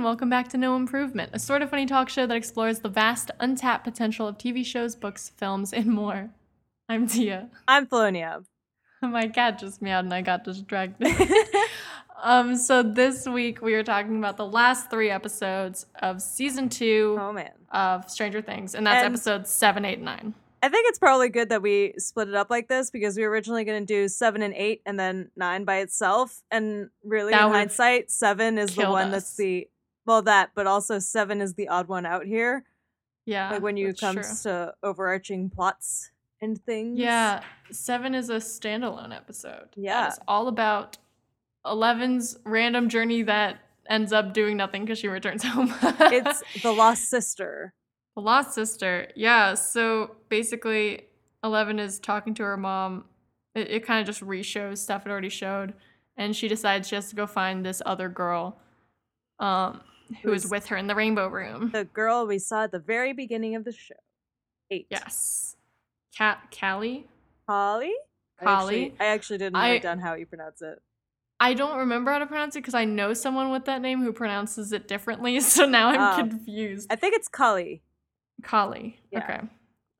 and welcome back to No Improvement, a sort of funny talk show that explores the vast, untapped potential of TV shows, books, films, and more. I'm Tia. I'm Felonia. My cat just meowed and I got distracted. um, so this week we are talking about the last three episodes of season two Oh man. of Stranger Things, and that's And- episodes seven, eight, and nine. I think it's probably good that we split it up like this because we were originally going to do seven and eight and then nine by itself. And really, That in would've hindsight, seven is the killed one us. that's the well, that, but also seven is the odd one out here. Yeah. like when you comes true. to overarching plots and things. Yeah, seven is a standalone episode. Yeah. It's all about Eleven's random journey that ends up doing nothing because she returns home. it's the lost sister. The Lost Sister. Yeah. So basically, Eleven is talking to her mom. It, it kind of just re-shows stuff it already showed, and she decides she has to go find this other girl, um, who is was with her in the Rainbow Room. The girl we saw at the very beginning of the show. Eight. yes. Cat Callie. Holly? I Holly. actually, I actually didn't I- write down how you pronounce it. I don't remember how to pronounce it because I know someone with that name who pronounces it differently. So now I'm Ah. confused. I think it's Cully. Collie. Yeah. Okay.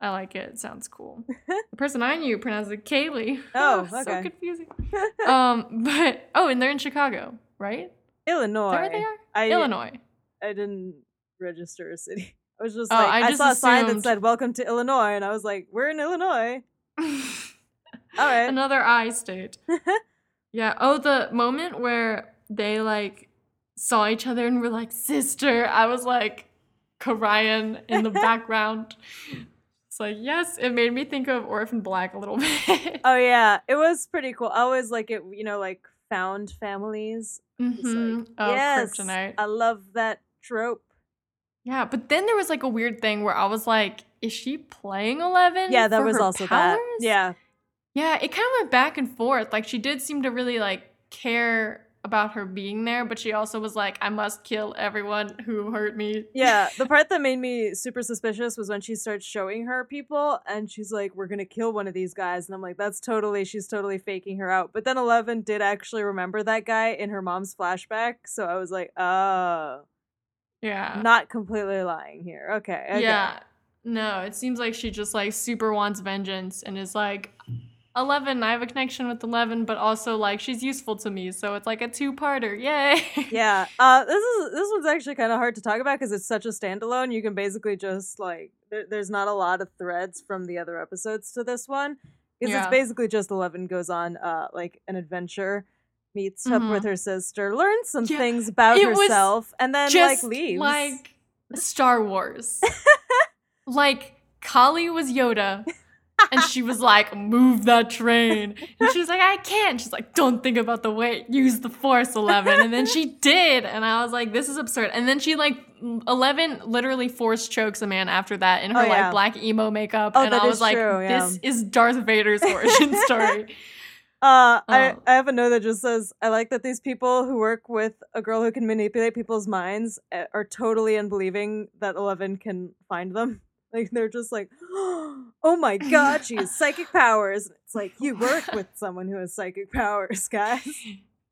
I like it. It sounds cool. the person I knew pronounced it Kaylee. Oh, so confusing. um, but oh, and they're in Chicago, right? Illinois. There they are. I, Illinois. I didn't register a city. I was just Oh, like, I I, just saw a sign that said "Welcome to Illinois," and I was like, "We're in Illinois." All right. Another I state. yeah. Oh, the moment where they like saw each other and were like sister. I was like crying in the background. It's like yes, it made me think of Orphan Black a little bit. oh yeah, it was pretty cool. I always like it. You know, like found families. It's like. Mm-hmm. Oh, yes, kryptonite. I love that trope. Yeah, but then there was like a weird thing where I was like, is she playing Eleven? Yeah, that for was also powers? that. Yeah, Yeah, it kind of went back and forth. Like she did seem to really like care about her being there, but she also was like, I must kill everyone who hurt me. yeah. The part that made me super suspicious was when she starts showing her people, and she's like, "We're gonna kill one of these guys," and I'm like, "That's totally she's totally faking her out." But then Eleven did actually remember that guy in her mom's flashback, so I was like, "Oh." Yeah. not completely lying here. Okay. okay. Yeah. No, it seems like she just like super wants vengeance and is like, Eleven, I have a connection with Eleven, but also like she's useful to me, so it's like a two-parter. Yay! Yeah. Uh, this is this one's actually kind of hard to talk about because it's such a standalone. You can basically just like there, there's not a lot of threads from the other episodes to this one because Yeah. it's basically just Eleven goes on uh like an adventure, meets up with her sister, learns some Yeah, things about it herself, and then like leaves. like Star Wars. like Kali was Yoda, and she was like, "Move that train," and she was like, "I can't." She's like, "Don't think about the weight. Use the Force, Eleven." And then she did, and I was like, "This is absurd." And then she like Eleven literally force chokes a man after that in her Oh, yeah. like black emo makeup, Oh, and I was like, true, yeah. "This is Darth Vader's origin story." Uh, I, Oh. I have a note that just says, I like that these people who work with a girl who can manipulate people's minds uh, are totally unbelieving that Eleven can find them. Like, they're just like, oh my god, she has psychic powers. It's like, you work with someone who has psychic powers, guys.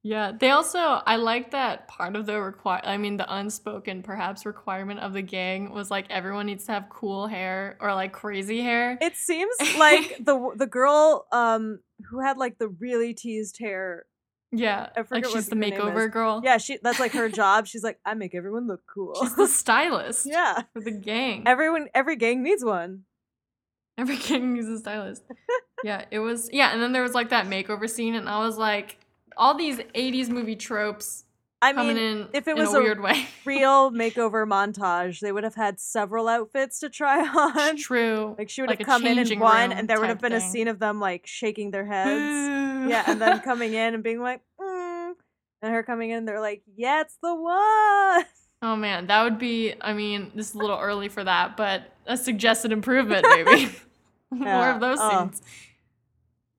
Yeah, they also I like that part of the require I mean the unspoken perhaps requirement of the gang was like everyone needs to have cool hair or like crazy hair. It seems like the the girl um who had like the really teased hair. Yeah, I like forget she's what the makeover girl. Yeah, she that's like her job. She's like, I make everyone look cool. She's the stylist yeah. for the gang. Everyone every gang needs one. Every gang needs a stylist. yeah, it was yeah, and then there was like that makeover scene and I was like all these 80s movie tropes I coming mean, in if it was a a weird way. real makeover montage, they would have had several outfits to try on. True. Like she would Like have come in in one, and there would have been a scene of them like shaking their heads. Boo. yeah, and then coming in and being like, mm, and her coming in, they're like, yeah, it's the one. Oh man, that would be. I mean, this is a little early for that, but a suggested improvement, maybe. More Yeah, of those oh. scenes.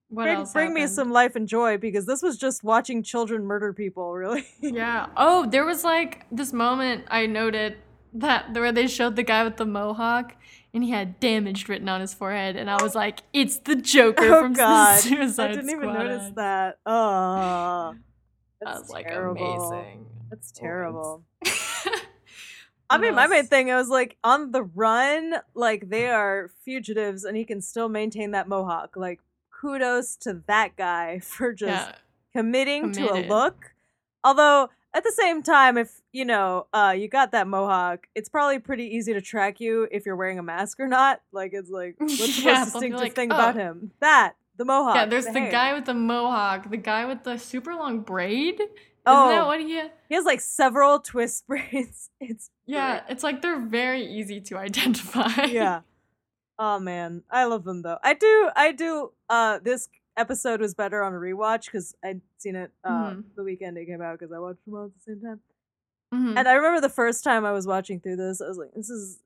What bring bring me some life and joy because this was just watching children murder people, really. Yeah. Oh, there was like this moment I noted that where they showed the guy with the mohawk, and he had damaged written on his forehead, and I was like, "It's the Joker Oh from god. Suicide I didn't even Squad." notice that. Oh. That's was like, terrible. amazing. That's terrible. I mean, my main thing, I was like, on the run, like they are fugitives, and he can still maintain that mohawk. Like, kudos to that guy for just yeah, committing to a look. Although at the same time, if you know, uh, you got that mohawk, it's probably pretty easy to track you if you're wearing a mask or not. Like, it's like what's the Yeah, most distinctive like, thing about "Oh." him? That the mohawk. yeah. There's the hair. guy with the mohawk, the guy with the super long braid. Oh. Isn't that what he? He has like several twist braids. It's Yeah, it's like they're very easy to identify. yeah. Oh man, I love them though. I do. I do. Uh, this episode was better on a rewatch because I'd seen it uh Mhm. the weekend it came out because I watched them all at the same time. Mhm. And I remember the first time I was watching through this, I was like, "This is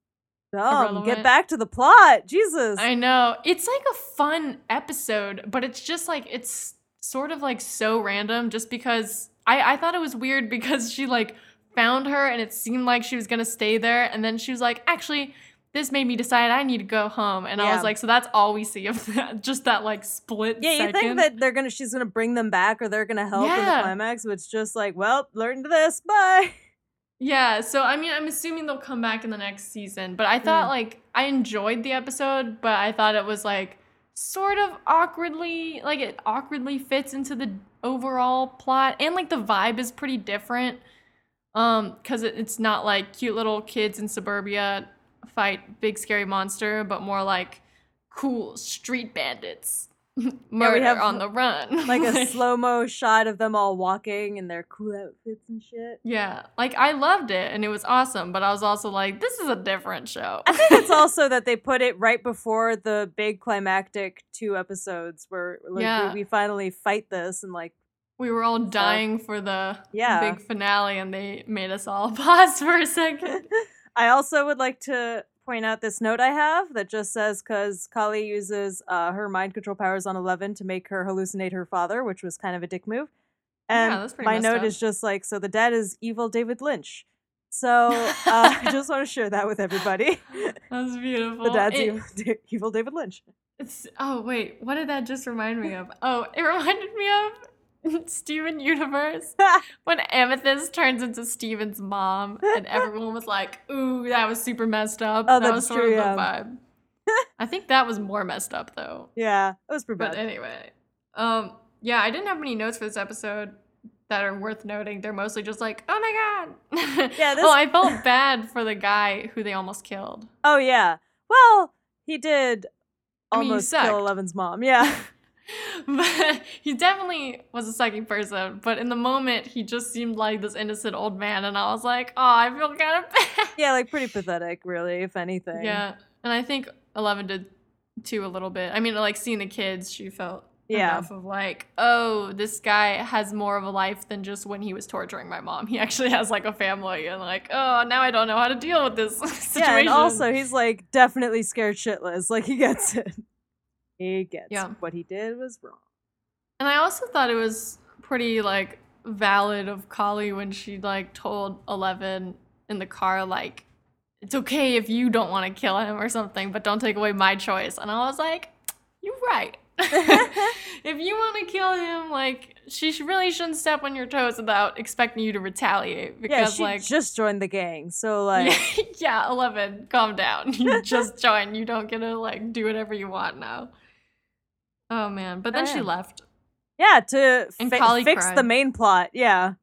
dumb. Get back to the plot, Jesus." I know. It's like a fun episode, but it's just like it's sort of like so random just because I, I thought it was weird because she like found her and it seemed like she was gonna stay there and then she was like, actually, this made me decide I need to go home. And I was like, so that's all we see of that just that like split yeah, you second. think that they're gonna, she's gonna bring them back or they're gonna help in the climax, which just like, well, learn to this, bye. Yeah, so I mean, I'm assuming they'll come back in the next season, but I thought Mm. like I enjoyed the episode, but I thought it was like sort of awkwardly, like it awkwardly fits into the overall plot, and like the vibe is pretty different, um, because it, it's not like cute little kids in suburbia fight big scary monster, but more like cool street bandits murder have, on the run, Like a slow mo shot of them all walking in their cool outfits and shit. Yeah, like I loved it and it was awesome, but I was also like, this is a different show. I think it's also that they put it right before the big climactic two episodes where like Yeah. we, we finally fight this and like we were all dying for the Yeah. big finale and they made us all pause for a second. I also would like to point out this note I have that just says because Kali uses uh, her mind control powers on Eleven to make her hallucinate her father, which was kind of a dick move. And Yeah, my note up. is just like, so the dad is evil David Lynch. So uh, I just want to share that with everybody. That's beautiful. the dad's It- evil, evil David Lynch. it's, oh wait, what did that just remind me of? Oh, it reminded me of Steven Universe when Amethyst turns into Steven's mom, and everyone was like, "Ooh, that was super messed up." Oh, that that's was sort true, of yeah. the vibe. I think that was more messed up though. yeah, it was pretty But bad. anyway, um, yeah, I didn't have any notes for this episode that are worth noting. They're mostly just like, oh my god. Yeah, this- oh, I felt bad for the guy who they almost killed. Oh yeah. Well, he did I mean, he almost sucked. kill Eleven's mom. Yeah. But he definitely was a sucky person. But in the moment, he just seemed like this innocent old man, and I was like, oh, I feel kind of bad. yeah, like pretty pathetic, really, if anything. Yeah, and I think Eleven did too a little bit. I mean, like seeing the kids, she felt Yeah. enough of like, oh, this guy has more of a life than just when he was torturing my mom. He actually has like a family, and like, oh, now I don't know how to deal with this situation. Yeah, and also he's like definitely scared shitless. Like he gets it. He gets Yeah. what he did was wrong. And I also thought it was pretty like valid of Kali when she like told Eleven in the car like it's okay if you don't want to kill him or something, but don't take away my choice. And I was like, you're right. if you want to kill him, like she really shouldn't step on your toes without expecting you to retaliate yeah, because she like just joined the gang, so like yeah, yeah, Eleven, calm down. You just joined. You don't get to like do whatever you want now. Oh man, but then Oh, she left. yeah, to fi- fix cried. the main plot. Yeah,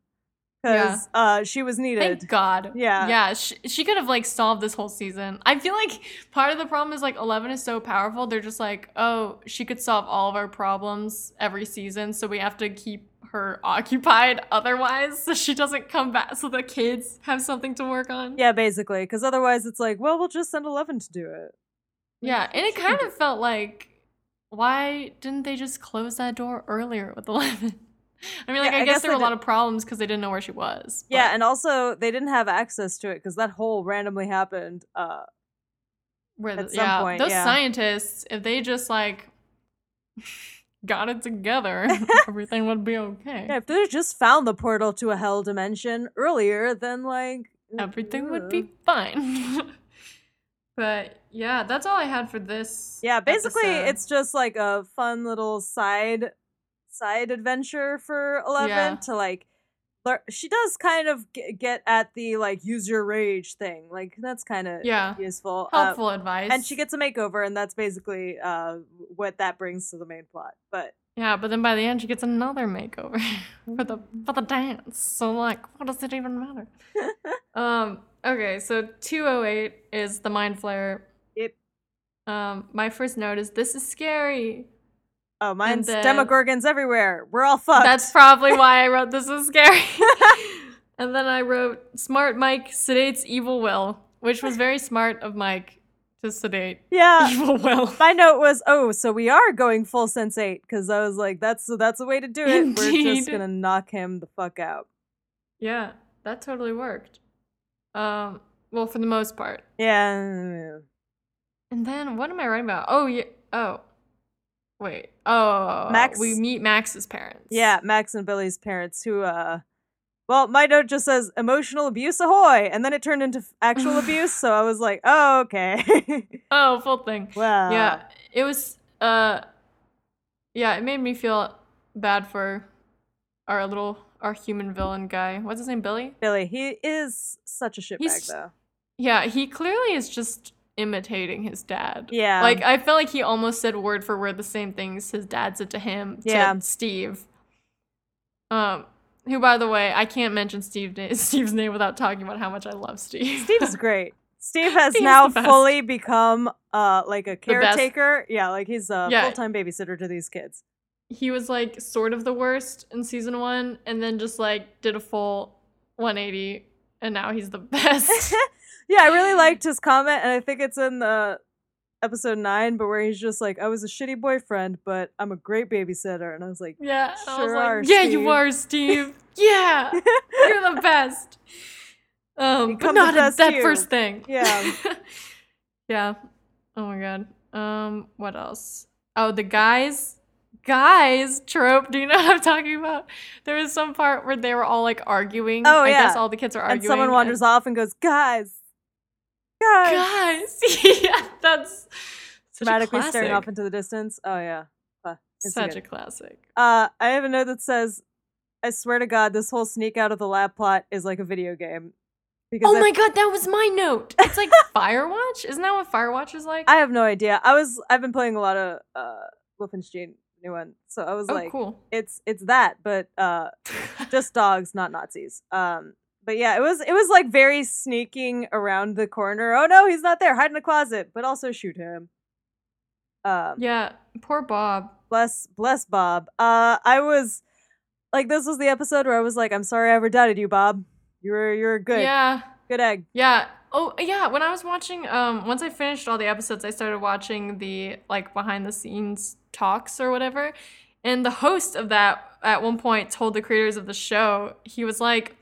Yeah. because uh, she was needed. Thank God. Yeah. Yeah. She, she could have like solved this whole season. I feel like part of the problem is like Eleven is so powerful. They're just like, oh, she could solve all of our problems every season, so we have to keep her occupied otherwise, so she doesn't come back, so the kids have something to work on. Yeah, basically, because otherwise it's like, well, we'll just send Eleven to do it. Yeah, and it kind of felt like, why didn't they just close that door earlier with Eleven? I mean, like Yeah, I, I guess, guess there were a lot of problems because they didn't know where she was. Yeah, and also they didn't have access to it because that hole randomly happened. Uh, where at some yeah, point, those yeah. scientists, if they just like got it together, everything would be okay. yeah, if they just found the portal to a hell dimension earlier, then like Everything would be fine. But yeah, that's all I had for this. Yeah, basically episode. it's just like a fun little side side adventure for Eleven Yeah. to like lear- she does kind of g- get at the like use your rage thing. Like that's kind of yeah useful. Uh, helpful advice. and she gets a makeover and that's basically uh what that brings to the main plot. But yeah, but then by the end she gets another makeover for the for the dance. So like, what does it even matter? um. Okay, so two oh eight is the Mind Flayer. Um. My first note is this is scary. oh, mine's then- Demogorgons everywhere. We're all fucked. That's probably why I wrote this is scary. and then I wrote smart Mike sedates evil will, which was very smart of Mike to sedate yeah. evil will. My note was, oh, so we are going full Sense8 because I was like, that's that's a way to do it. We're just gonna knock him the fuck out. Yeah, that totally worked. Um, well, for the most part. Yeah. And then what am I writing about? Oh yeah. Oh, wait. Oh, Max- We meet Max's parents. Yeah, Max and Billy's parents who uh well, my note just says emotional abuse ahoy, and then it turned into actual abuse, so I was like, oh, okay. Oh, full thing. well, yeah, it was. Uh, yeah, it made me feel bad for our little our human villain guy. What's his name? Billy. Billy, he is such a shitbag, though. Yeah, he clearly is just imitating his dad. Yeah. Like I feel like he almost said word for word the same things his dad said to him to Yeah. Steve. Um, who by the way, I can't mention Steve na- Steve's name without talking about how much I love Steve. Steve's great. Steve has Steve's now fully become uh like a caretaker. Yeah, like he's a Yeah. full time babysitter to these kids. he was like sort of the worst in season one, and then just like did a full 180, and now he's the best. Yeah, I really liked his comment, and I think it's in the episode nine, but where he's just like, I was a shitty boyfriend, but I'm a great babysitter. And I was like, yeah, I was Sure like, are, yeah, Steve." you are, Steve. yeah, you're the best. Um, but not best that you. first thing. Yeah. yeah. Oh my god. Um, what else? Oh, the guys, guys trope. Do you know what I'm talking about? There was some part where they were all like arguing. Oh, I guess yeah. all the kids are arguing. and someone wanders off and goes, guys, guys, Guys, yeah, that's dramatically staring off into the distance. Oh yeah, Uh, Such a classic. Uh, I have a note that says, "I swear to God, this whole sneak out of the lab plot is like a video game." Because Oh I- my god, that was my note. It's like Firewatch. Isn't that what Firewatch is like? I have no idea. I was I've been playing a lot of uh Wolfenstein new one, so I was oh, like, cool. it's it's that, but uh, just dogs, not Nazis. Um, but yeah, it was it was like very sneaking around the corner. Oh no, he's not there. Hide in the closet, but also shoot him. Um, yeah, poor Bob. bless bless Bob. Uh, I was like, this was the episode where I was like, I'm sorry I ever doubted you, Bob. You were you're good, Yeah, good egg. yeah. Oh yeah, when I was watching, um, once I finished all the episodes, I started watching the like behind the scenes talks or whatever. And the host of that at one point told the creators of the show, he was like,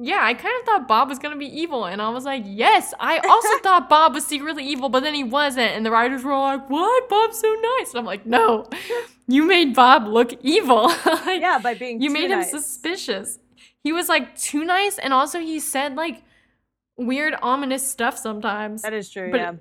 Yeah, I kind of thought Bob was gonna be evil. And I was like, Yes, I also thought Bob was secretly evil, but then he wasn't. And the writers were like, What? Bob's so nice. And I'm like, No, you made Bob look evil. Yeah, by being you made him suspicious. He was like too nice, and also he said like weird, ominous stuff sometimes. That is true. But- yeah.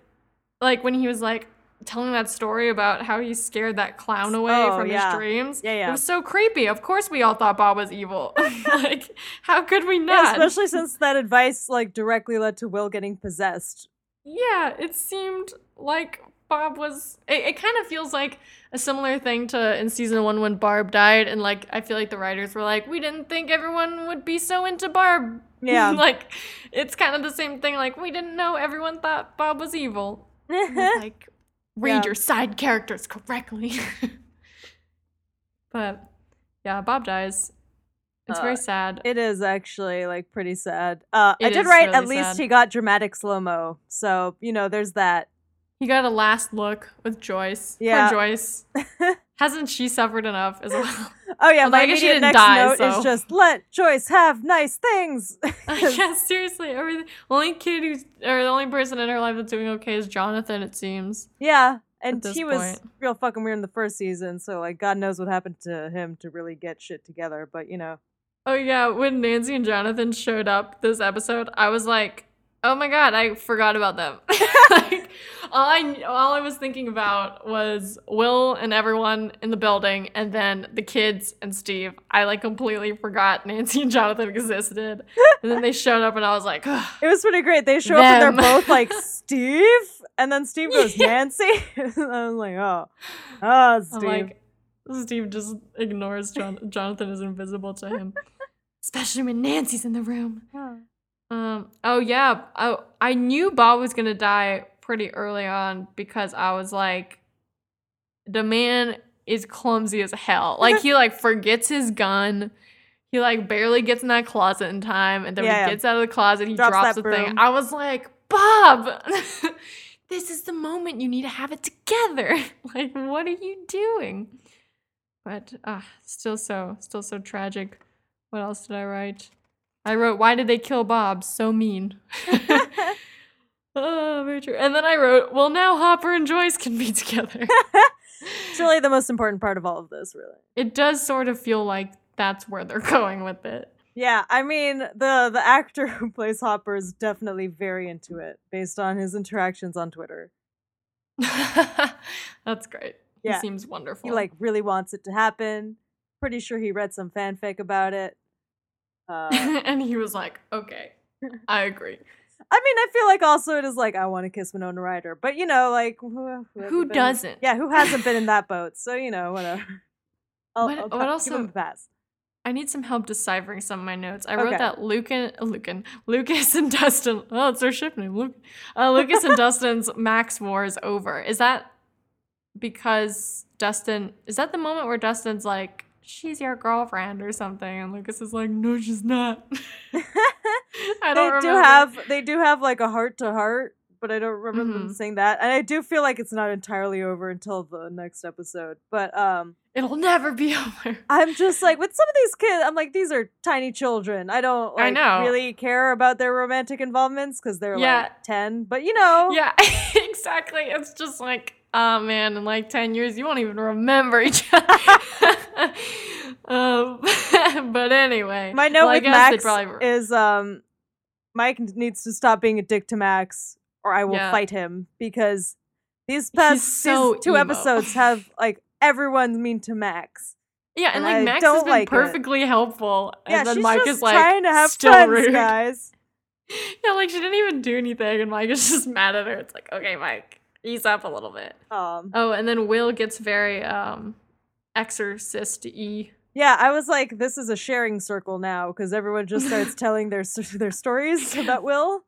Like when he was like telling that story about how he scared that clown away Oh, from yeah. his dreams. Yeah, yeah. It was so creepy. Of course, we all thought Bob was evil. like, how could we Yeah, not? especially since that advice like directly led to Will getting possessed. Yeah, it seemed like Bob was. It, it kind of feels like a similar thing to in season one when Barb died, and like I feel like the writers were like, we didn't think everyone would be so into Barb. Yeah. like it's kind of the same thing. Like we didn't know everyone thought Bob was evil. Like read Yeah. your side characters correctly. but yeah, Bob dies. It's Uh, very sad. It is actually like pretty sad. Uh, I did is write at least sad. he got dramatic slow mo, so you know there's that. He got a last look with Joyce. Yeah. Poor Joyce. Hasn't she suffered enough as well? Oh yeah, Although my I guess she immediate didn't next die, note so- is just let Joyce have nice things. yeah, seriously. Everything. Only kid who's, or the only person in her life that's doing okay is Jonathan. It seems. yeah, and he was real fucking weird in the first season, so like God knows what happened to him to really get shit together. But you know, Oh yeah, when Nancy and Jonathan showed up this episode, I was like, Oh my god, I forgot about them. like, all I all I was thinking about was Will and everyone in the building, and then the kids and Steve. I like completely forgot Nancy and Jonathan existed, and then they showed up, and I was like. It was pretty great. They show up and Them. they're both like Steve, and then Steve goes Yeah. Nancy. I was like, oh, oh, I'm Steve. like, Steve just ignores Jon- Jonathan is invisible to him, especially when Nancy's in the room. Oh. Um. Oh yeah. I I knew Bob was gonna die pretty early on because I was like, the man is clumsy as hell. Like he like forgets his gun. He like barely gets in that closet in time, and then when Yeah, he gets out of the closet, he Drops drops, the thing. I was like, Bob, this is the moment you need to have it together. like, what are you doing? But uh, still so, still so tragic. What else did I write? I wrote, "Why did they kill Bob? So mean." oh, very true. And then I wrote, "Well, now Hopper and Joyce can be together." it's really the most important part of all of this, really. it does sort of feel like that's where they're going with it. Yeah, I mean the the actor who plays Hopper is definitely very into it, based on his interactions on Twitter. that's great. Yeah. He seems wonderful. He like really wants it to happen. Pretty sure he read some fanfic about it. Uh, and he was like, "Okay, I agree." I mean, I feel like also it is like I want to kiss Winona Ryder, but you know, like who, who, doesn't? Yeah, who hasn't been in that boat? So you know, whatever. I'll, What- I'll what pa- give him a pass. I need some help deciphering some of my notes. I wrote Okay. that Lucan, Lucan, Lucas and Dustin. Oh, it's their ship name. Luke, uh, Lucas and Dustin's Max War is over. Is that because Dustin? Is that the moment where Dustin's like, "She's your girlfriend" or something, and Lucas is like, "No, she's not." I don't they do have they do have like a heart to heart, but I don't remember them Mhm. saying that. And I do feel like it's not entirely over until the next episode. But um It'll never be over. I'm just like with some of these kids, I'm like these are tiny children. I don't like I know. really care about their romantic involvements because they're Yeah. like ten. But you know, Yeah, exactly. It's just like, oh man, in like 10 years, you won't even remember each other. um, but anyway. my note well, with Max probably- is um Mike needs to stop being a dick to Max, or I will Yeah. fight him because these past so these two emo. episodes have like everyone's mean to Max. yeah, and and like I Max has been like it. perfectly helpful. And yeah, then she's Mike just is like trying to have still friends, rude. guys. Yeah, like she didn't even do anything, and Mike is just mad at her. It's like, okay, Mike, ease up a little bit. Um, Oh, and then Will gets very um exorcist y. yeah, I was like, this is a sharing circle now because everyone just starts telling their their stories about Will.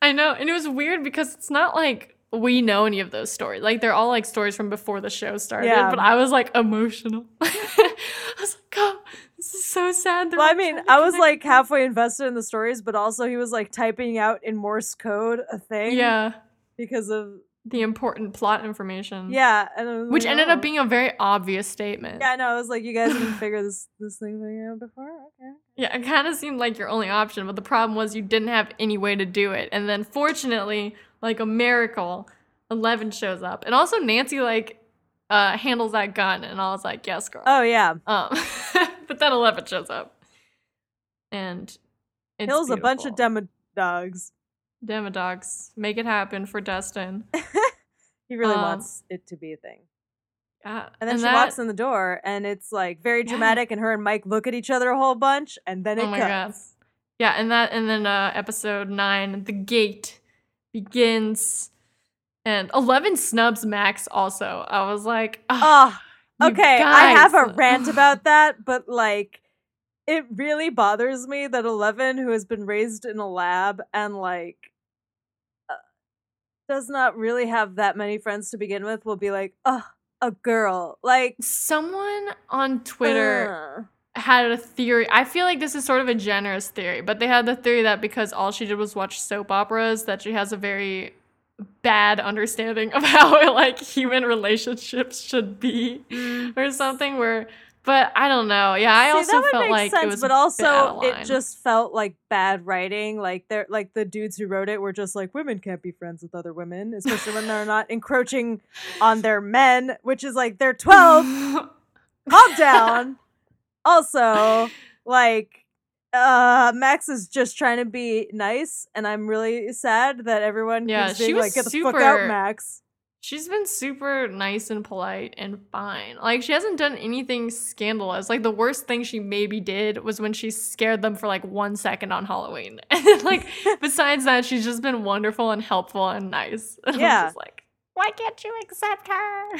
I know, and it was weird because it's not like we know any of those stories. Like they're all like stories from before the show started. Yeah. But I was like emotional. I was like, oh, this is so sad. They're Well, I mean, I was like with halfway invested in the stories, but also he was like typing out in Morse code a thing. yeah, because of the important plot information. yeah, and I which like, ended up being a very obvious statement. Yeah, I know. I was like, you guys didn't figure this this thing out before. Okay. Yeah, it kind of seemed like your only option, but the problem was you didn't have any way to do it. And then fortunately, like a miracle, Eleven shows up. And also Nancy like uh handles that gun and I was like, "Yes, girl." Oh yeah, Um but then Eleven shows up. And it's kills a bunch of beautiful. demo dogs. Demodogs. Make it happen for Dustin. He really Um, wants it to be a thing. Yeah. And then she that- walks in the door, and it's like very Yeah. dramatic. And her and Mike look at each other a whole bunch, and then it Oh my God. cuts. Yeah, and that and then uh episode 9, the gate begins and 11 snubs Max also. I was like, "Ah, Oh, you okay. I have a rant about that, but like, it really bothers me that Eleven, who has been raised in a lab and like uh, does not really have that many friends to begin with, will be like, oh, a girl. Like, Someone on Twitter uh, had a theory. I feel like this is sort of a generous theory, but they had the theory that because all she did was watch soap operas, that she has a very bad understanding of how like human relationships should be or something where but I don't know. Yeah, I See, also felt like sense, it was but also it just felt like bad writing. Like they're like the dudes who wrote it were just like women can't be friends with other women, especially when they're not encroaching on their men, which is like they're twelve. calm down. Also, like uh Max is just trying to be nice, and I'm really sad that everyone Yeah, keeps she being was like, "Get the fuck out, super- Max." She's been super nice and polite and fine. Like she hasn't done anything scandalous. Like the worst thing she maybe did was when she scared them for like one second on Halloween. And like besides that, she's just been wonderful and helpful and nice. And I'm Yeah. just like, why can't you accept her?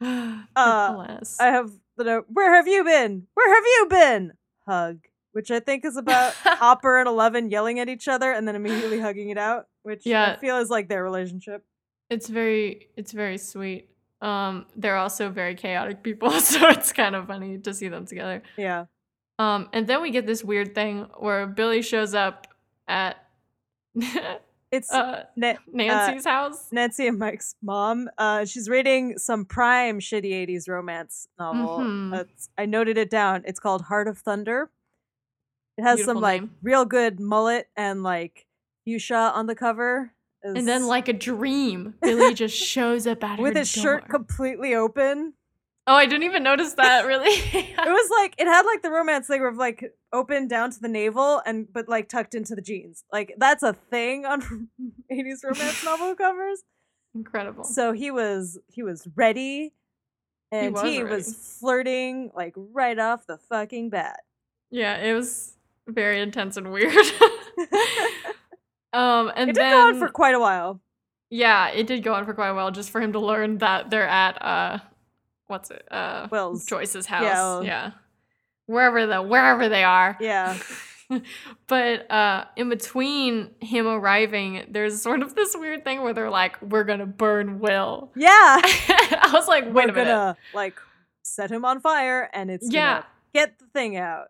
Uh. I have the note. Where have you been? Where have you been? Hug, which I think is about Hopper and Eleven yelling at each other and then immediately hugging it out, which I Yeah. feel is like their relationship. It's very it's very sweet. Um they're also very chaotic people, so it's kind of funny to see them together. Yeah. Um and then we get this weird thing where Billy shows up at It's uh Na- Nancy's house. Nancy and Mike's mom. Uh, she's reading some prime shitty 80s romance novel. Mhm. That's- I noted it down. It's called Heart of Thunder. It has some Beautiful like real good mullet and like fuchsia on the cover. And then like a dream, Billy just shows up at with his shirt completely open. oh, I didn't even notice that really. It was like it had like the romance thing of like open down to the navel and but like tucked into the jeans. Like that's a thing on 80s romance novel covers. Incredible. So he was he was ready and was he was, flirting like right off the fucking bat. yeah, it was very intense and weird. Um and It did then go on for quite a while. Yeah, it did go on for quite a while just for him to learn that they're at uh what's it? Uh Will's. Joyce's house. Yeah, Yeah. Wherever the wherever they are. Yeah. but uh in between him arriving, there's sort of this weird thing where they're like, We're gonna burn Will. Yeah. I was like, wait We're a minute. gonna like set him on fire and it's Yeah. gonna get the thing out.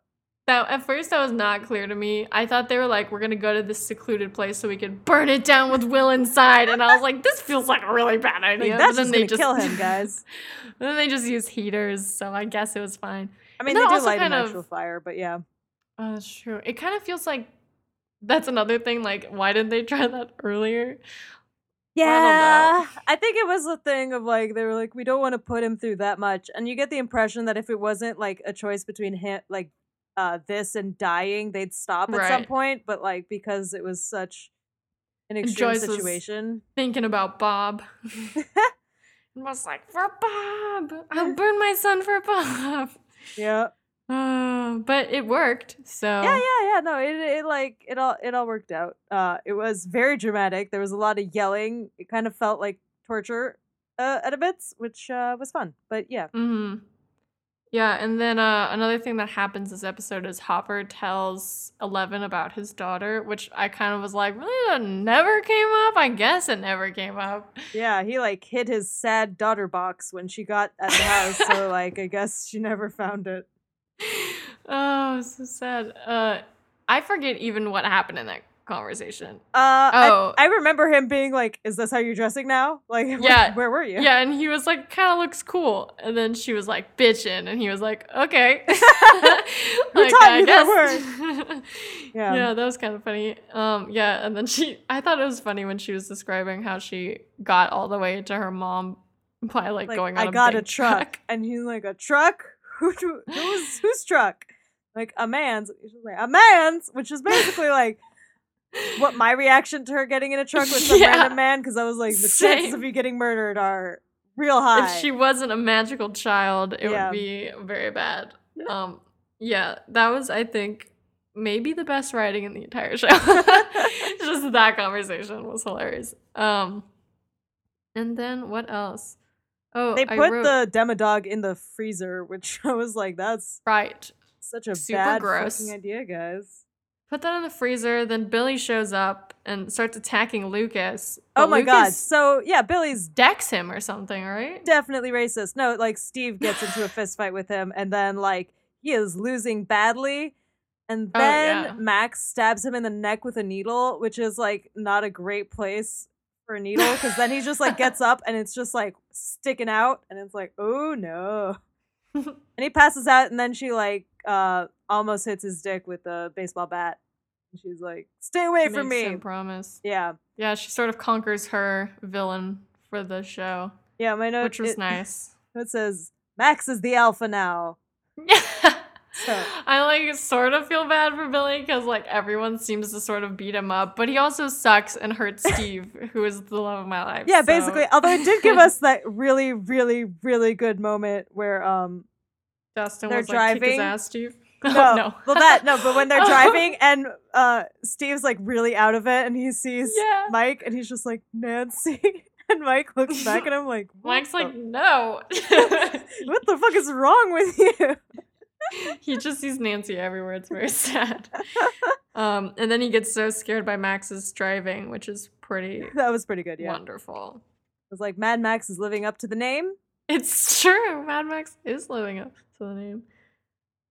That at first that was not clear to me. I thought they were like, we're gonna go to this secluded place so we could burn it down with Will inside, and I was like, this feels like a really bad Like, idea. that's but just then gonna kill him, guys. then they just use heaters, so I guess it was fine. I mean they also light an kind of- fire, but yeah. Oh, that's true. It kind of feels like that's another thing. Like, why didn't they try that earlier? Yeah, I think it was a thing of like they were like we don't want to put him through that much, and you get the impression that if it wasn't like a choice between him like uh this and dying, they'd stop at some point. But like because it was such an extreme situation, Thinking about Bob. and was like, for Bob, I'll burn my son for Bob. yeah, Uh, but it worked. So yeah, yeah, yeah. No, it it like it all it all worked out. Uh, it was very dramatic. There was a lot of yelling. It kind of felt like torture uh, at a bits, which uh, was fun. But yeah, hmm Yeah, and then uh, another thing that happens this episode is Hopper tells Eleven about his daughter, which I kind of was like, really, that never came up. I guess it never came up. Yeah, he like hid his sad daughter box when she got at the house, so like I guess she never found it. oh, so sad. Uh, I forget even what happened in that conversation. Uh Oh. I, I remember him being like, "Is this how you're dressing now?" Like, where- Yeah. where, were you? Yeah, and he was like, kind of looks cool. And then she was like, "Bitching," And he was like, okay. Who taught you that word? Yeah. yeah. that was kind of funny. Um, yeah, and then she, I thought it was funny when she was describing how she got all the way to her mom by like, like going on I a got a big truck, and he's like, "A truck? Who? Who's whose truck?" Like a man's. Like, "A man's," which is basically like what my reaction to her getting in a truck with some Yeah. random man because I was like, the chances of you getting murdered are real high. If she wasn't a magical child, it Yeah. would be very bad. Um, yeah, that was, I think, maybe the best writing in the entire show. Just that conversation was hilarious. Um, and then what else? Oh, they put wrote, the demodog in the freezer, which I was like, that's right. such a Super bad gross. fucking idea, guys. Put that in the freezer. Then Billy shows up and starts attacking Lucas. Oh but my god. So yeah, Billy's decks him or something, right? definitely racist. No, like Steve gets into a fist fight with him, and then like he is losing badly. And Oh, then yeah. Max stabs him in the neck with a needle, which is like not a great place for a needle because then he just like gets up and it's just like sticking out, and it's like, oh no. and he passes out, and then she like uh almost hits his dick with a baseball bat. And she's like, "Stay away from Makes me." promise. Yeah, Yeah, she sort of conquers her villain for the show, yeah. My note, which was it, nice. It says Max is the alpha now. So I like sort of feel bad for Billy because like everyone seems to sort of beat him up, but he also sucks and hurts Steve, who is the love of my life. yeah, so- basically. Although it did give us that really, really, really good moment where um Dustin they're was like kick his driving. ass, Steve. no, Oh, no. well that no, but when they're driving and uh Steve's like really out of it and he sees Yeah. Mike and he's just like Nancy and Mike looks back at him like Mike's the- like, no. what the fuck is wrong with you? he just sees Nancy everywhere. It's very sad. Um, and then he gets so scared by Max's driving, which is pretty that was pretty good, yeah. It wonderful. was like Mad Max is living up to the name. It's true. Mad Max is living up to the name.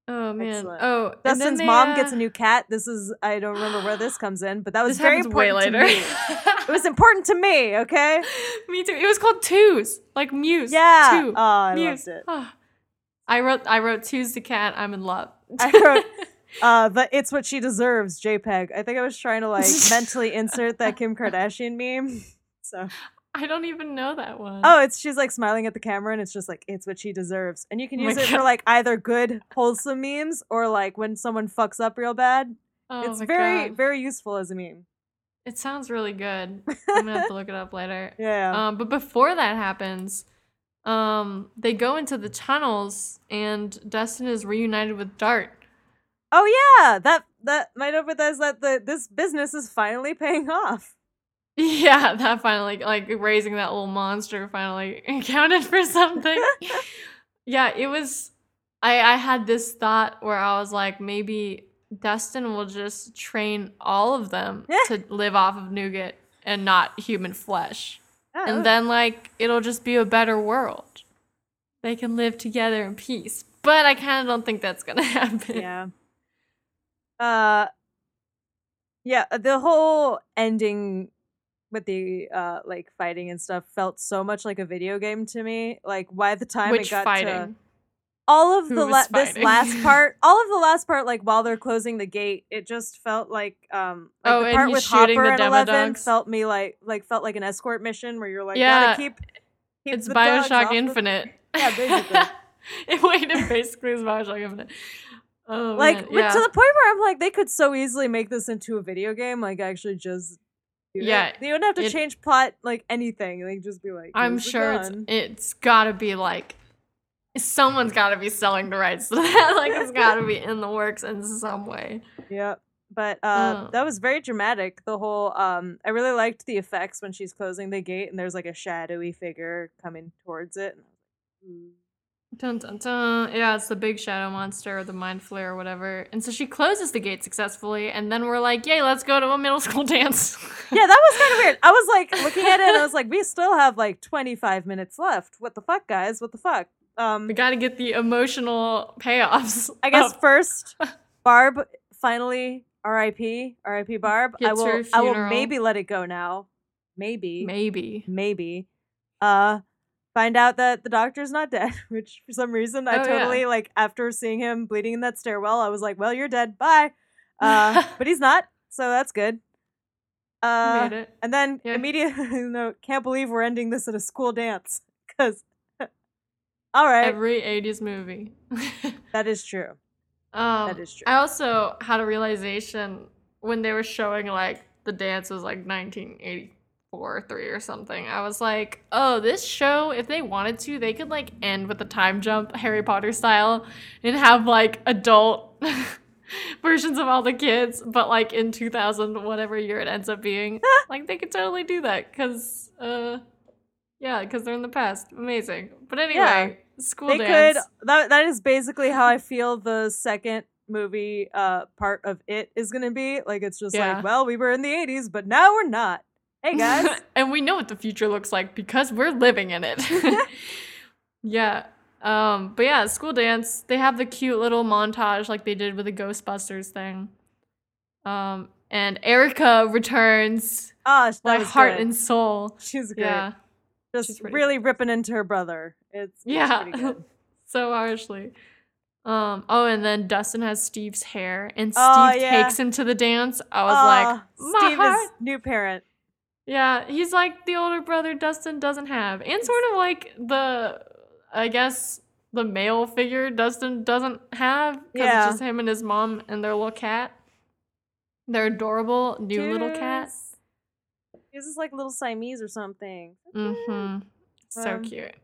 Oh man. Excellent. Oh, Dustin's they, mom uh, gets a new cat. This is I don't remember where this comes in, but that was very happens way important later. to me. It was important to me, okay? Me too. It was called Twos, like Muse. Yeah. Two. Oh, I Muse. loved it. Ah. I wrote. I wrote Twos the cat. I'm in love. I wrote uh the it's what she deserves JPEG. I think I was trying to like mentally insert that Kim Kardashian meme. So I don't even know that one. Oh, it's she's like smiling at the camera and it's just like it's what she deserves. And you can Oh use it God. for like either good wholesome memes or like when someone fucks up real bad. Oh it's very God. very useful as a meme. It sounds really good. I'm gonna have to look it up later. Yeah. Um, but before that happens, um, they go into the tunnels and Dustin is reunited with Dart. oh yeah, that that might empathize that the this business is finally paying off. Yeah, that finally like raising that little monster finally accounted for something. yeah, it was I I had this thought where I was like maybe Dustin will just train all of them to live off of nougat and not human flesh. Oh, And then like it'll just be a better world. They can live together in peace. But I kind of don't think that's going to happen. yeah. Uh yeah, the whole ending with the uh like fighting and stuff felt so much like a video game to me. Like by the time Which it got fighting? to all of Who the la- this last part, all of the last part, like while they're closing the gate, it just felt like um like Oh, the part with Hopper and Eleven felt me like like felt like an escort mission where you're like Yeah, gotta keep, keep It's Bioshock off the- Infinite. Yeah, basically. it wait, it basically is Bioshock Infinite. Oh, like yeah. to the point where I'm like they could so easily make this into a video game. Like actually just Yeah, they wouldn't have to it- change plot like anything. Like just be like I'm sure it's it's gotta be like someone's gotta be selling the rights to that. like it's gotta be in the works in some way. Yeah. But uh, Oh. that was very dramatic. The whole um, I really liked the effects when she's closing the gate and there's like a shadowy figure coming towards it. And I was like, "Ooh." Dun, dun, dun. Yeah, it's the big shadow monster or the mind flayer or whatever. And so she closes the gate successfully, and then we're like, yay, let's go to a middle school dance. Yeah, that was kind of weird. I was like looking at it and I was like, we still have like 25 minutes left. What the fuck, guys? What the fuck? Um, we gotta get the emotional payoffs. I guess up. first, Barb finally R.I.P. R.I.P. Barb. I will. I will maybe let it go now. Maybe. Maybe. Maybe. Uh, find out that the doctor's not dead. Which for some reason I Oh, yeah. totally like. After seeing him bleeding in that stairwell, I was like, "Well, you're dead. Bye." Uh, but he's not, so that's good. Uh, Made it. and then Yeah. immediately, no, can't believe we're ending this at a school dance. Because, all right, Every 80s movie. that is true. um, That is true. I also had a realization when they were showing like the dance was like 1984 3 or something. I was like, oh, this show, if they wanted to, they could like end with a time jump, Harry Potter style, and have like adult versions of all the kids, but like in 2000, whatever year it ends up being. like they could totally do that because, uh, yeah, because they're in the past. Amazing. But anyway, school they dance. could. That that is basically how I feel the second movie uh part of it is gonna be. Like it's just Yeah. like, well, we were in the '80s, but now we're not. Hey guys. and we know what the future looks like because we're living in it. yeah. Um, but yeah, school dance, they have the cute little montage like they did with the Ghostbusters thing. Um, and Erica returns Ah, that like heart good. and soul. She's great. Yeah. just really ripping into her brother. It's, Yeah. pretty good. so harshly. Um, oh, and then Dustin has Steve's hair and Steve Oh, yeah. takes him to the dance. I was Ah, like, my Steve heart is new parent. Yeah, he's like the older brother Dustin doesn't have. And sort of like the I guess the male figure Dustin doesn't have because Yeah. it's just him and his mom and their little cat. Their adorable new little cat. This is like little Siamese or something. Mm-hmm. So Um, cute.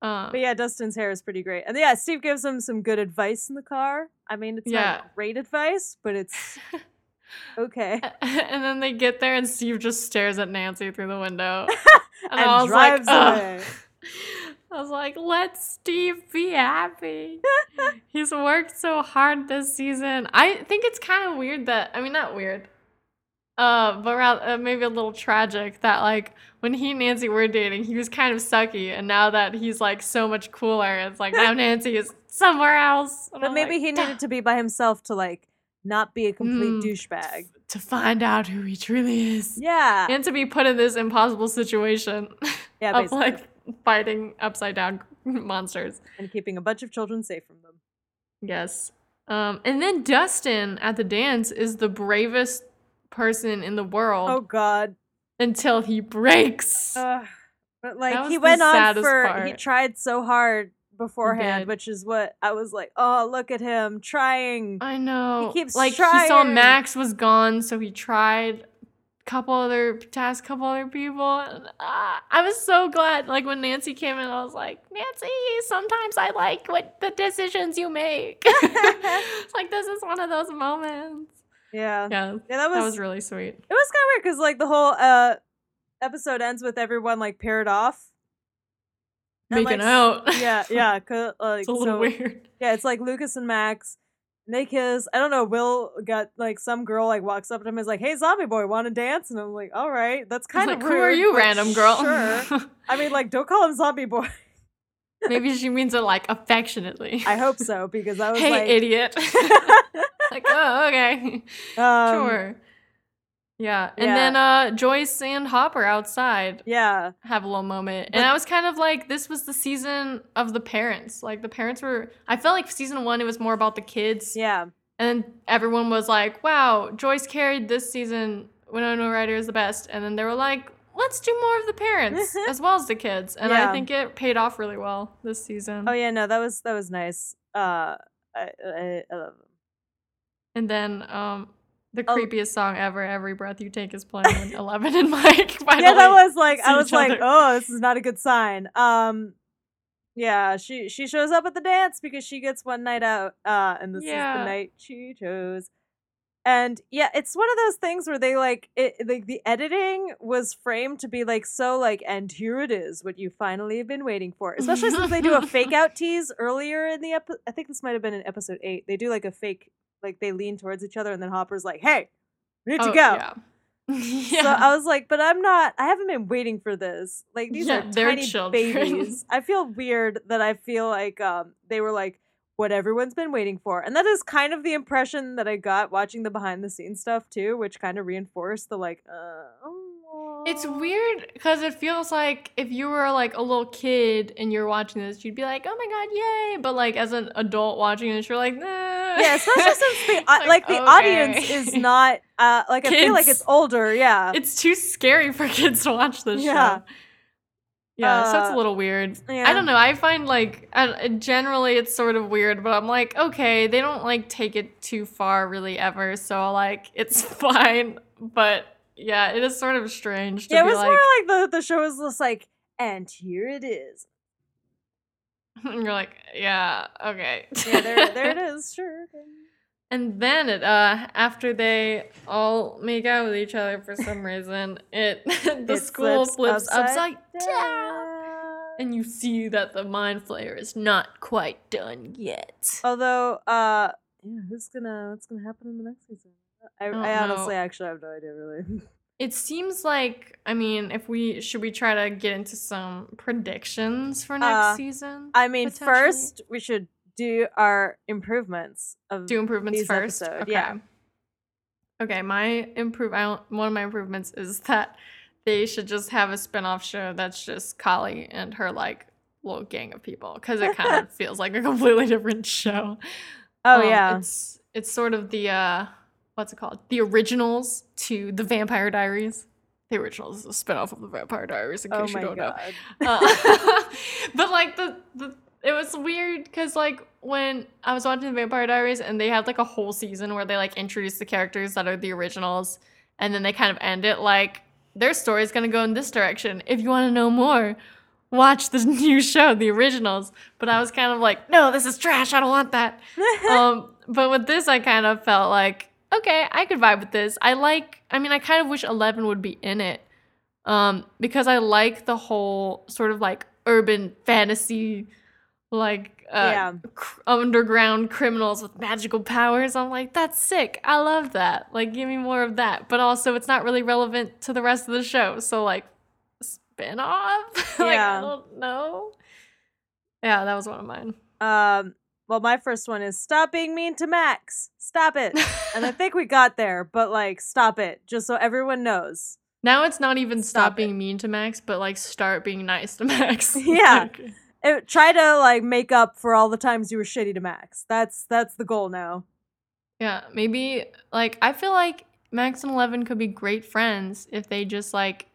Um, But yeah, Dustin's hair is pretty great. And yeah, Steve gives him some good advice in the car. I mean, it's Yeah. not great advice, but it's okay. and then they get there and Steve just stares at Nancy through the window. And, And I was drives like, "Ugh." away. I was like, let Steve be happy. He's worked so hard this season. I think it's kind of weird that, I mean, not weird, uh, but rather, uh, maybe a little tragic that, like, when he and Nancy were dating, he was kind of sucky. And now that he's, like, so much cooler, it's like, now Nancy is somewhere else. And But I'm maybe like, he needed to be by himself to like not be a complete Mm. douchebag. to find out who he truly is. Yeah. And to be put in this impossible situation yeah, of, basically. like, fighting upside down monsters. and keeping a bunch of children safe from them. Yes. Um, and then Dustin at the dance is the bravest person in the world Oh god. until he breaks. Ugh. but like he went on for he tried so hard beforehand, which is what I was like, oh look at him trying. I know. He keeps like he saw. Max was gone, so he tried a couple other tasks, couple other people. And, uh, I was so glad. Like when Nancy came in, I was like, Nancy, sometimes I like what the decisions you make. it's like this is one of those moments. Yeah. Yeah, Yeah, that was, that was really sweet. it was kind of weird because like the whole uh episode ends with everyone like paired off. Making like, out. Yeah, yeah. 'cause, like, it's a little so- weird. Yeah, it's like Lucas and Max. And they kiss. I don't know. Will got like some girl like walks up to him and is like, "Hey, zombie boy, want to dance?" And I'm like, "All right, that's kind like, of who are you, random girl? Sure. I mean, like, don't call him zombie boy. Maybe she means it like affectionately. I hope so because I was like, hey, like, idiot. like, oh, okay. um, sure. Yeah. And yeah. then uh Joyce and Hopper outside Yeah, have a little moment. And But- I was kind of like, this was the season of the parents. Like the parents were I felt like season one it was more about the kids. yeah, And everyone was like, wow, Joyce carried this season. when Winona Ryder is the best. And then they were like, let's do more of the parents as well as the kids. And Yeah. I think it paid off really well this season. Oh yeah, no, that was that was nice. Uh, I I, I love them. And then um the Oh. creepiest song ever, Every Breath You Take is playing when Eleven and Mike finally Yeah, that was like I was like, other. oh, this is not a good sign. Um, yeah, she she shows up at the dance because she gets one night out. Uh, and this is the night she chose. And yeah, it's one of those things where they like it. Like the editing was framed to be like so like, and here it is, what you finally have been waiting for. Especially since they do a fake out tease earlier in the episode. I think this might have been in episode eight. They do like a fake, like they lean towards each other, and then Hopper's like, "Hey, we need to Oh, go." Yeah. yeah. So. I was like, but I'm not. I haven't been waiting for this. Like these Yeah, are tiny children. babies. I feel weird that I feel like um they were like what everyone's been waiting for, and that is kind of the impression that I got watching the behind the scenes stuff too, which kind of reinforced the like. Uh, oh. It's weird because it feels like if you were like a little kid and you're watching this, you'd be like, "Oh my god, yay!" But like as an adult watching this, you're like, "Nah." Yeah, especially since the uh, It's like, the audience is not uh like I feel like it's older. Yeah, it's too scary for kids to watch this Yeah. show. Yeah, so it's Uh, a little weird. yeah. I don't know. I find like I, generally it's sort of weird, but I'm like, okay, they don't like take it too far really ever, so like it's fine. But yeah, it is sort of strange to yeah. It was like, more like the the show was just like, and here it is. and you're like, yeah, okay. Yeah, there there it is. Sure. And then it uh after they all make out with each other for some reason, it the It school flips flips upside, upside down. And you see that the mind flayer is not quite done yet. Although, uh, yeah, who's gonna what's gonna happen in the next season? I, don't I honestly know. actually have no idea, really. It seems like I mean, if we should we try to get into some predictions for next Uh, season? I mean, first we should do our improvements of Do improvements first. episode, Okay. yeah. Okay, my improve I one of my improvements is that they should just have a spin-off show that's just Kali and her like little gang of people because it kind of feels like a completely different show. Oh Um, yeah, It's it's sort of the uh what's it called? The originals to the Vampire Diaries. The originals is a spin-off of the Vampire Diaries in oh case you don't know. Uh, but like the, the it was weird because like when I was watching the Vampire Diaries and they had like a whole season where they like introduce the characters that are the originals and then they kind of end it like their story is gonna go in this direction. If you want to know more, watch the new show, the originals. But I was kind of like, no, this is trash. I don't want that. um, but with this, I kind of felt like, okay, I could vibe with this. I like. I mean, I kind of wish Eleven would be in it, um, because I like the whole sort of like urban fantasy, like uh, Yeah. cr- underground criminals with magical powers. I'm like, that's sick. I love that. Like, give me more of that. But also, it's not really relevant to the rest of the show. So, like, spin off? like, Yeah. I don't know. Yeah, that was one of mine. Um, well, my first one is stop being mean to Max. Stop it. and I think we got there, but like, stop it, just so everyone knows. now it's not even stop, Stop it. being mean to Max, but like start being nice to Max. Yeah. Like, Eh, try to like make up for all the times you were shitty to Max. That's that's the goal now. yeah, maybe like I feel like Max and Eleven could be great friends if they just like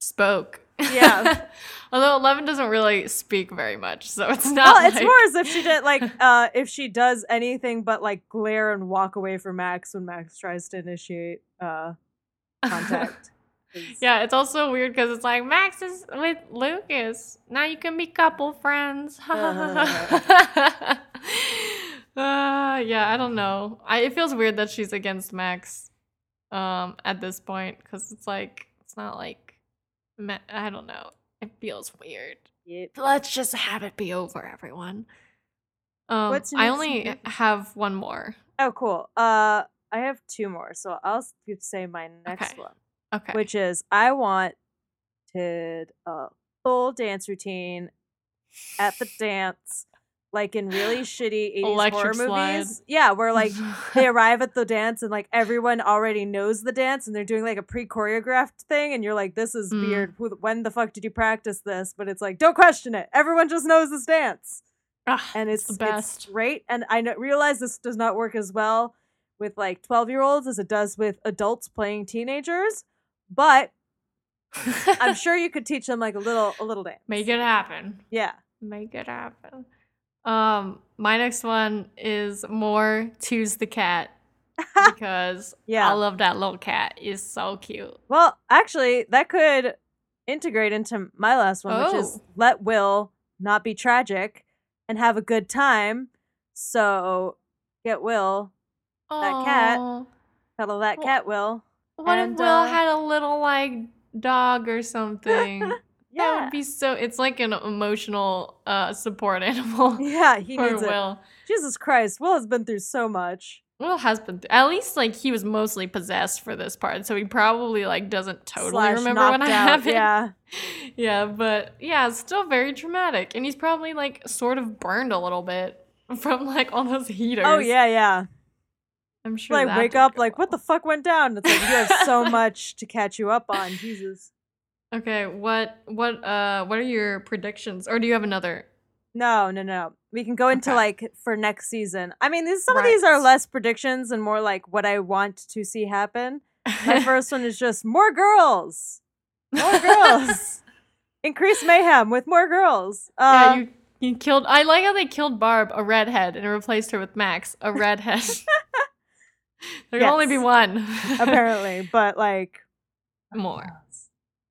spoke. Yeah. Although Eleven doesn't really speak very much, so it's not. well, it's like- more as if she did like uh if she does anything but like glare and walk away from Max when Max tries to initiate uh contact. Yeah, it's also weird because it's like Max is with Lucas. Now you can be couple friends. uh, yeah, I don't know. I, it feels weird that she's against Max um, at this point because it's like it's not like I don't know. It feels weird. Yep. Let's just have it be over, everyone. Um, I only one? have one more. Oh, cool. Uh, I have two more, so I'll say my next Okay. one, Okay. which is I wanted a full dance routine at the dance, like in really shitty 80s horror slide. movies. Yeah, where like they arrive at the dance and like everyone already knows the dance and they're doing like a pre-choreographed thing and you're like this is Mm. weird Who, when the fuck did you practice this but it's like don't question it everyone just knows this dance Ah, and it's, the it's best. great and i realize this does not work as well with like 12 year olds as it does with adults playing teenagers but i'm sure you could teach them like a little a little dance Make it happen. yeah Make it happen. Um, my next one is more choose the cat because Yeah. I love that little cat. It's so cute. Well, actually, that could integrate into my last one, which is Oh. let Will not be tragic and have a good time. So get Will, That cat. Cuddle that Well, cat, Will. What and, if Will uh, had a little like dog or something? That Yeah. would be so. It's like an emotional uh support animal Yeah, he needs it. Will. Jesus Christ, Will has been through so much. Will has been th- at least like he was mostly possessed for this part, so he probably like doesn't totally Slash remember when I happened. Yeah. yeah, but yeah, it's still very traumatic, and he's probably like sort of burned a little bit from like all those heaters. Oh yeah, yeah. I'm sure. Like wake up, like what the fuck went down? It's like you have so much to catch you up on. Jesus. Okay, what what uh what are your predictions, or do you have another? No, no, no. We can go into Okay. like for next season. I mean, these some of these are less predictions and more like what I want to see happen. My first one is just more girls, more girls, increase mayhem with more girls. yeah, Uh, you you killed. I like how they killed Barb, a redhead, and replaced her with Max, a redhead. there can only be one. apparently, but like more.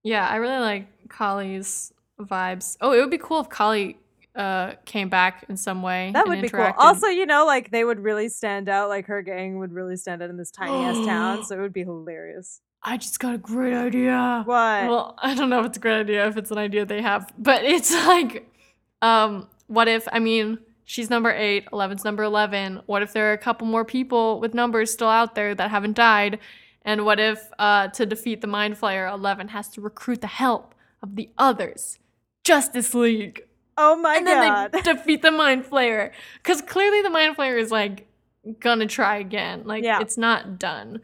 Yeah, I really like Kali's vibes. Oh, it would be cool if Kali uh came back in some way. that would be cool. Also, you know, like they would really stand out. Like her gang would really stand out in this tiny ass town, so it would be hilarious. I just got a great idea. What? Well, I don't know if it's a great idea if it's an idea they have, but it's like, um, what if? I mean, she's number eight, 11's number eleven. What if there are a couple more people with numbers still out there that haven't died? And what if, uh, to defeat the Mind Flayer, eleven has to recruit the help of the others, Justice League, oh my god. and then they defeat the Mind Flayer? Because clearly the Mind Flayer is like gonna try again. Like Yeah. it's not done.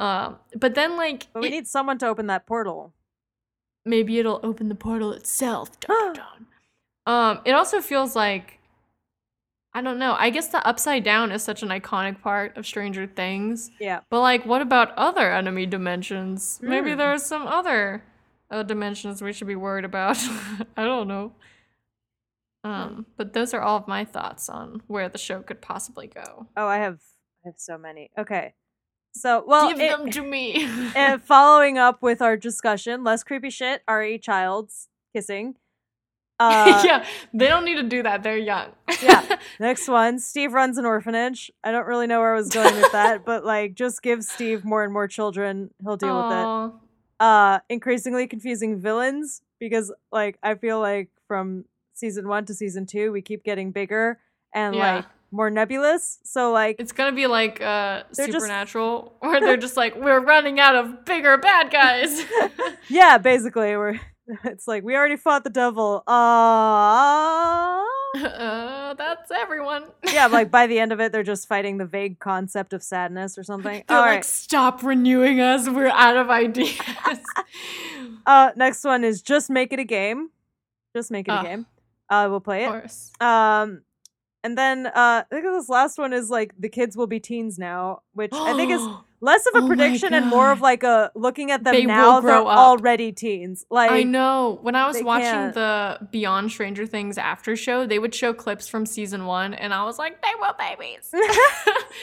Um, but then like but we it- need someone to open that portal. maybe it'll open the portal itself. Dun, dun, dun. Um, it also feels like I don't know. I guess the upside down is such an iconic part of Stranger Things. Yeah. But like, what about other enemy dimensions? Maybe Hmm. there are some other uh, dimensions we should be worried about. I don't know. Um, but those are all of my thoughts on where the show could possibly go. Oh, I have I have so many. Okay. So, well, Give it- them to me. and following up with our discussion, less creepy shit, R.E. Childs kissing. Uh, yeah, they don't need to do that. They're young. Yeah. Next one, Steve runs an orphanage. I don't really know where I was going with that, but like just give Steve more and more children, he'll deal with it. Uh increasingly confusing villains because like I feel like from season 1 to season 2 we keep getting bigger and Yeah. like more nebulous. So like It's gonna be like uh, They're just- Supernatural, where they're just like, we're running out of bigger bad guys. yeah, basically we're it's like we already fought the devil. Uh uh, that's everyone. yeah, like by the end of it they're just fighting the vague concept of sadness or something. They're All like, right. stop renewing us. We're out of ideas. Uh, next one is just make it a game. Just make it a Ah. game. Uh, we'll play it. of course. Um, and then uh, I think this last one is like the kids will be teens now, which I think is less of Oh a my prediction and more of like a looking at them They now. They're up. already teens. Like I know. When I was watching can't. the Beyond Stranger Things after show, they would show clips from season one, and I was like, they were babies.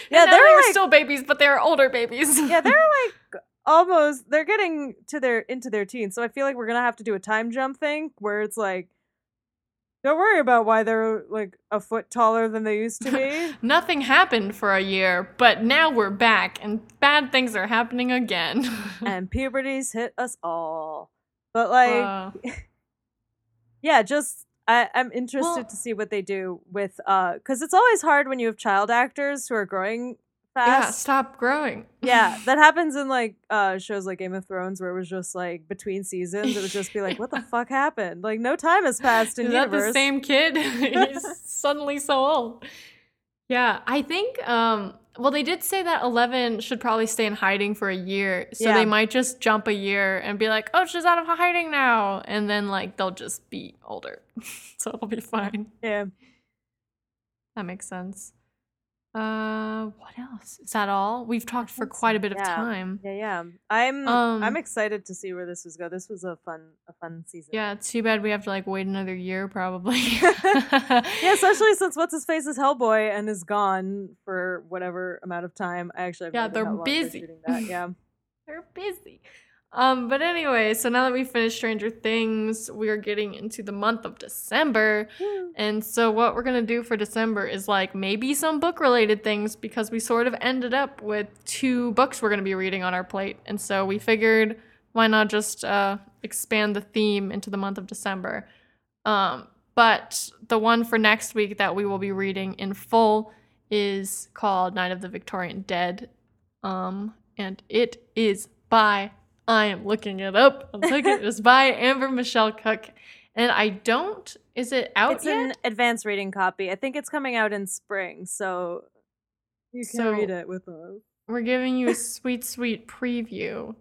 Yeah, they're they're like- still babies, but they're older babies. yeah, they're like almost they're getting to their into their teens. So I feel like we're gonna have to do a time jump thing where it's like. Don't worry about why they're like a foot taller than they used to be. Nothing happened for a year, but now we're back, and bad things are happening again. and puberty's hit us all. But like, Uh, yeah, just I, I'm interested Well- to see what they do with uh, because it's always hard when you have child actors who are growing yeah, stop growing. Yeah, that happens in like uh shows like Game of Thrones where it was just like between seasons, it would just be like, what the fuck happened? Like no time has passed in Is that the same kid? He's suddenly so old. Yeah, I think. Um, well, they did say that Eleven should probably stay in hiding for a year, so Yeah. they might just jump a year and be like, "Oh, she's out of hiding now," and then like they'll just be older, so it'll be fine. Yeah. That makes sense. Uh, what else? Is that all? We've talked for quite a bit of time. Yeah, yeah. I'm Um, I'm excited to see where this was go. This was a fun a fun season. Yeah, it's too bad we have to like wait another year probably. Yeah, especially since what's his face is Hellboy and is gone for whatever amount of time. I actually have Yeah, they're busy. Yeah. They're busy. Um, but anyway, so now that we finished Stranger Things, we are getting into the month of December. And so what we're gonna do for December is like maybe some book related things because we sort of ended up with two books we're gonna be reading on our plate. And so we figured why not just uh, expand the theme into the month of December. Um, but the one for next week that we will be reading in full is called Night of the Victorian Dead. Um, and it is by I am looking it up. I'm looking it is by Amber Michelle Cook. And I don't is it out it's yet? an advanced reading copy. I think it's coming out in spring, so you can So- read it with us. We're giving you a sweet, sweet preview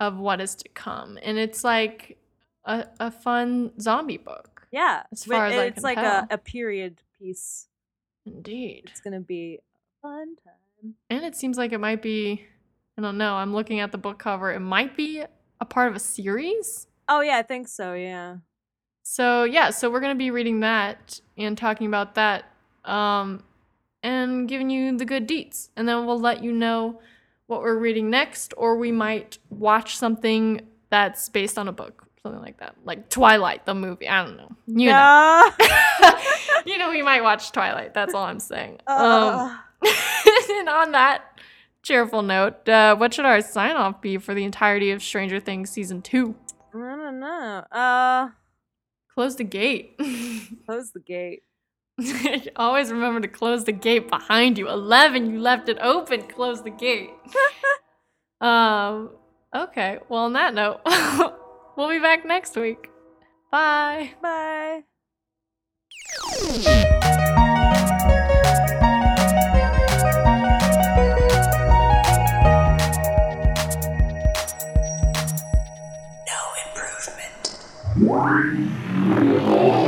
of what is to come. And it's like a, a fun zombie book. Yeah, As far as I it's can like a, a period piece. Indeed. It's gonna be a fun time. And it seems like it might be I don't know, I'm looking at the book cover. It might be a part of a series. Oh yeah, I think so. Yeah. So yeah, so we're gonna be reading that and talking about that, um, and giving you the good deets, and then we'll let you know what we're reading next, or we might watch something that's based on a book, something like that, like Twilight, the movie. I don't know. You know, know. you know, we might watch Twilight. That's all I'm saying. Um, Uh, and on that cheerful note, uh, what should our sign off be for the entirety of Stranger Things season two? I don't know. Uh, Close the gate. close the gate. Always remember to close the gate behind you. 11, you left it open. Close the gate. um, okay. Well, on that note, we'll be back next week. Bye. Bye. Improvement.